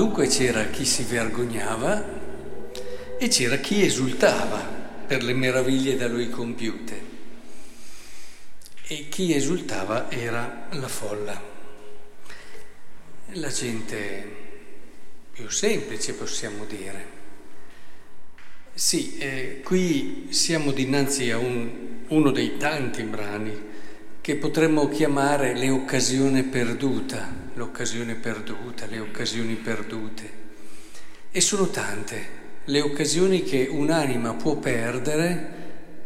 dunque c'era chi si vergognava e c'era chi esultava per le meraviglie da lui compiute. E chi esultava era la folla. La gente più semplice possiamo dire. Sì, eh, qui siamo dinanzi a un, uno dei tanti brani che potremmo chiamare le occasioni perduta, l'occasione perduta, le occasioni perdute. E sono tante le occasioni che un'anima può perdere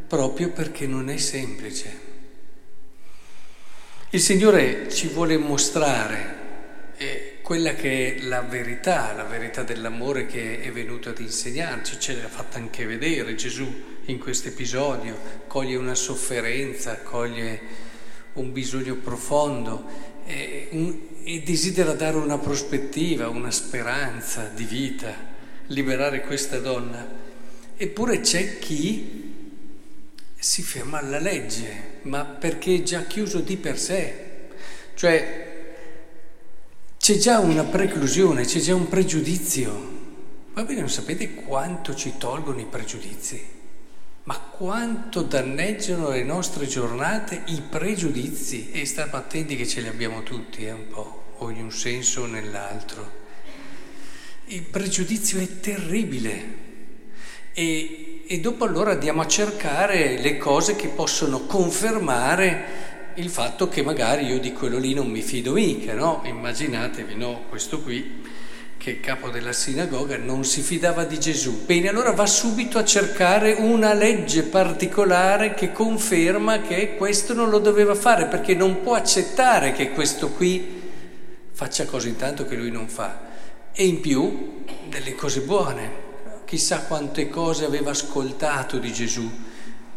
proprio perché non è semplice. Il Signore ci vuole mostrare eh, quella che è la verità, la verità dell'amore che è venuto ad insegnarci, ce l'ha fatta anche vedere Gesù in questo episodio, coglie una sofferenza, coglie un bisogno profondo e, un, e desidera dare una prospettiva, una speranza di vita, liberare questa donna. Eppure c'è chi si ferma alla legge, ma perché è già chiuso di per sé. Cioè c'è già una preclusione, c'è già un pregiudizio. Va bene, non sapete quanto ci tolgono i pregiudizi? Ma quanto danneggiano le nostre giornate i pregiudizi e stiamo attenti che ce li abbiamo tutti, eh, un po', o in un senso o nell'altro. Il pregiudizio è terribile e, e dopo allora andiamo a cercare le cose che possono confermare il fatto che magari io di quello lì non mi fido mica, no? Immaginatevi, no, questo qui che il capo della sinagoga non si fidava di Gesù. Bene, allora va subito a cercare una legge particolare che conferma che questo non lo doveva fare, perché non può accettare che questo qui faccia cose intanto che lui non fa. E in più delle cose buone. Chissà quante cose aveva ascoltato di Gesù,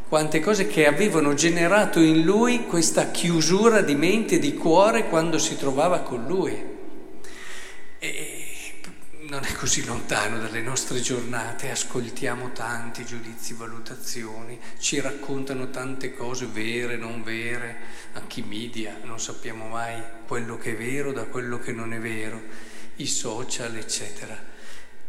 quante cose che avevano generato in lui questa chiusura di mente e di cuore quando si trovava con lui. E non è così lontano dalle nostre giornate, ascoltiamo tanti giudizi, valutazioni, ci raccontano tante cose vere, non vere, anche i media, non sappiamo mai quello che è vero da quello che non è vero, i social, eccetera.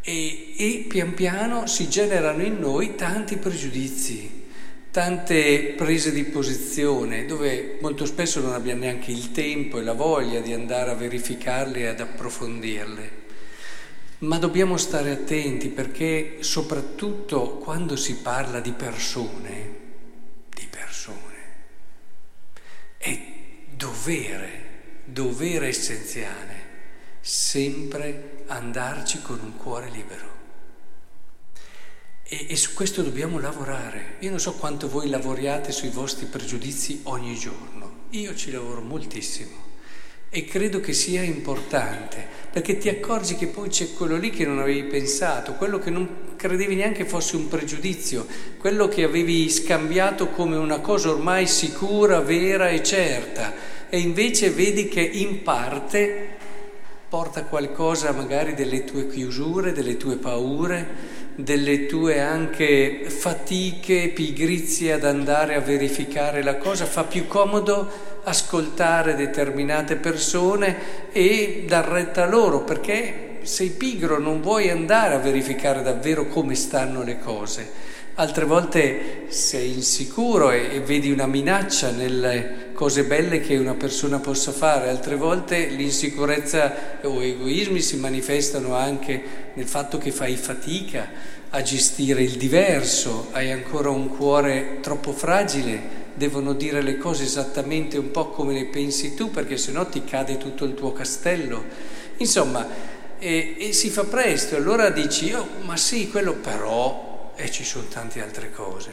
E, e pian piano si generano in noi tanti pregiudizi, tante prese di posizione dove molto spesso non abbiamo neanche il tempo e la voglia di andare a verificarle e ad approfondirle. Ma dobbiamo stare attenti perché soprattutto quando si parla di persone, di persone, è dovere, dovere essenziale, sempre andarci con un cuore libero. E, e, su questo dobbiamo lavorare. Io non so quanto voi lavoriate sui vostri pregiudizi ogni giorno, io ci lavoro moltissimo. E credo che sia importante, perché ti accorgi che poi c'è quello lì che non avevi pensato, quello che non credevi neanche fosse un pregiudizio, quello che avevi scambiato come una cosa ormai sicura, vera e certa, e invece vedi che in parte porta qualcosa magari delle tue chiusure, delle tue paure, delle tue anche fatiche, pigrizie ad andare a verificare la cosa, fa più comodo ascoltare determinate persone e dar retta loro, perché sei pigro, non vuoi andare a verificare davvero come stanno le cose. Altre volte sei insicuro e, e vedi una minaccia nelle cose belle che una persona possa fare, altre volte l'insicurezza o egoismi si manifestano anche nel fatto che fai fatica a gestire il diverso, hai ancora un cuore troppo fragile devono dire le cose esattamente un po' come le pensi tu, perché sennò ti cade tutto il tuo castello. Insomma, e, e si fa presto, allora dici, oh, ma sì, quello però, e ci sono tante altre cose.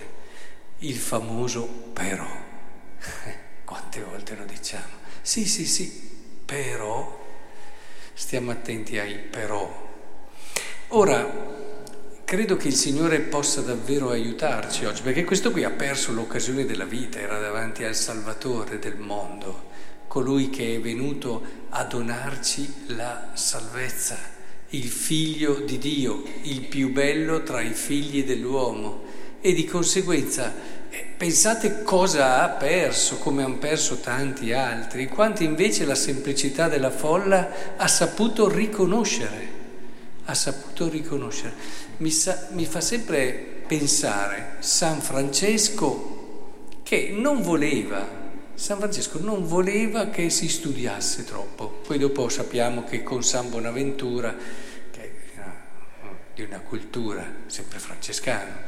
Il famoso però. Quante volte lo diciamo? Sì, sì, sì, però, stiamo attenti ai però. Ora, Credo che il Signore possa davvero aiutarci oggi, perché questo qui ha perso l'occasione della vita, era davanti al Salvatore del mondo, colui che è venuto a donarci la salvezza, il figlio di Dio, il più bello tra i figli dell'uomo. E di conseguenza pensate cosa ha perso, come hanno perso tanti altri, quanti invece la semplicità della folla ha saputo riconoscere ha saputo riconoscere. Mi, sa, mi fa sempre pensare San Francesco che non voleva, San Francesco non voleva che si studiasse troppo. Poi dopo sappiamo che con San Bonaventura, di una cultura sempre francescana,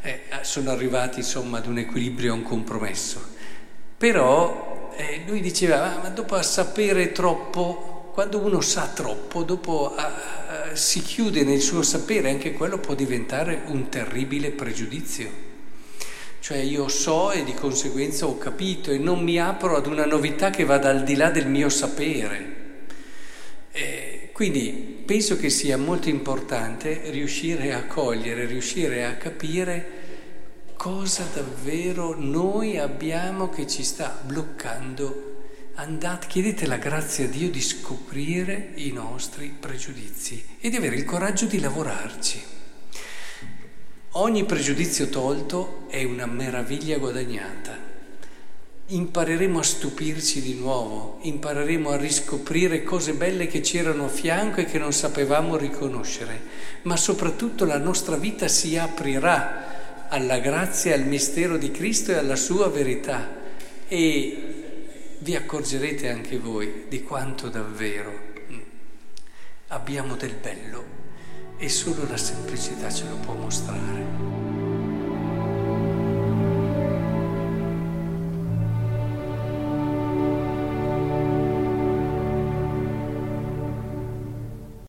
eh, sono arrivati insomma ad un equilibrio, a un compromesso. Però eh, lui diceva, ah, ma dopo a sapere troppo, quando uno sa troppo, dopo a, a, si chiude nel suo sapere, anche quello può diventare un terribile pregiudizio. Cioè io so e di conseguenza ho capito e non mi apro ad una novità che vada al di là del mio sapere. Quindi penso che sia molto importante riuscire a cogliere, riuscire a capire cosa davvero noi abbiamo che ci sta bloccando. Andate, chiedete la grazia a Dio di scoprire i nostri pregiudizi e di avere il coraggio di lavorarci. Ogni pregiudizio tolto è una meraviglia guadagnata. Impareremo a stupirci di nuovo, impareremo a riscoprire cose belle che c'erano a fianco e che non sapevamo riconoscere, ma soprattutto la nostra vita si aprirà alla grazia al mistero di Cristo e alla sua verità e vi accorgerete anche voi di quanto davvero abbiamo del bello e solo la semplicità ce lo può mostrare.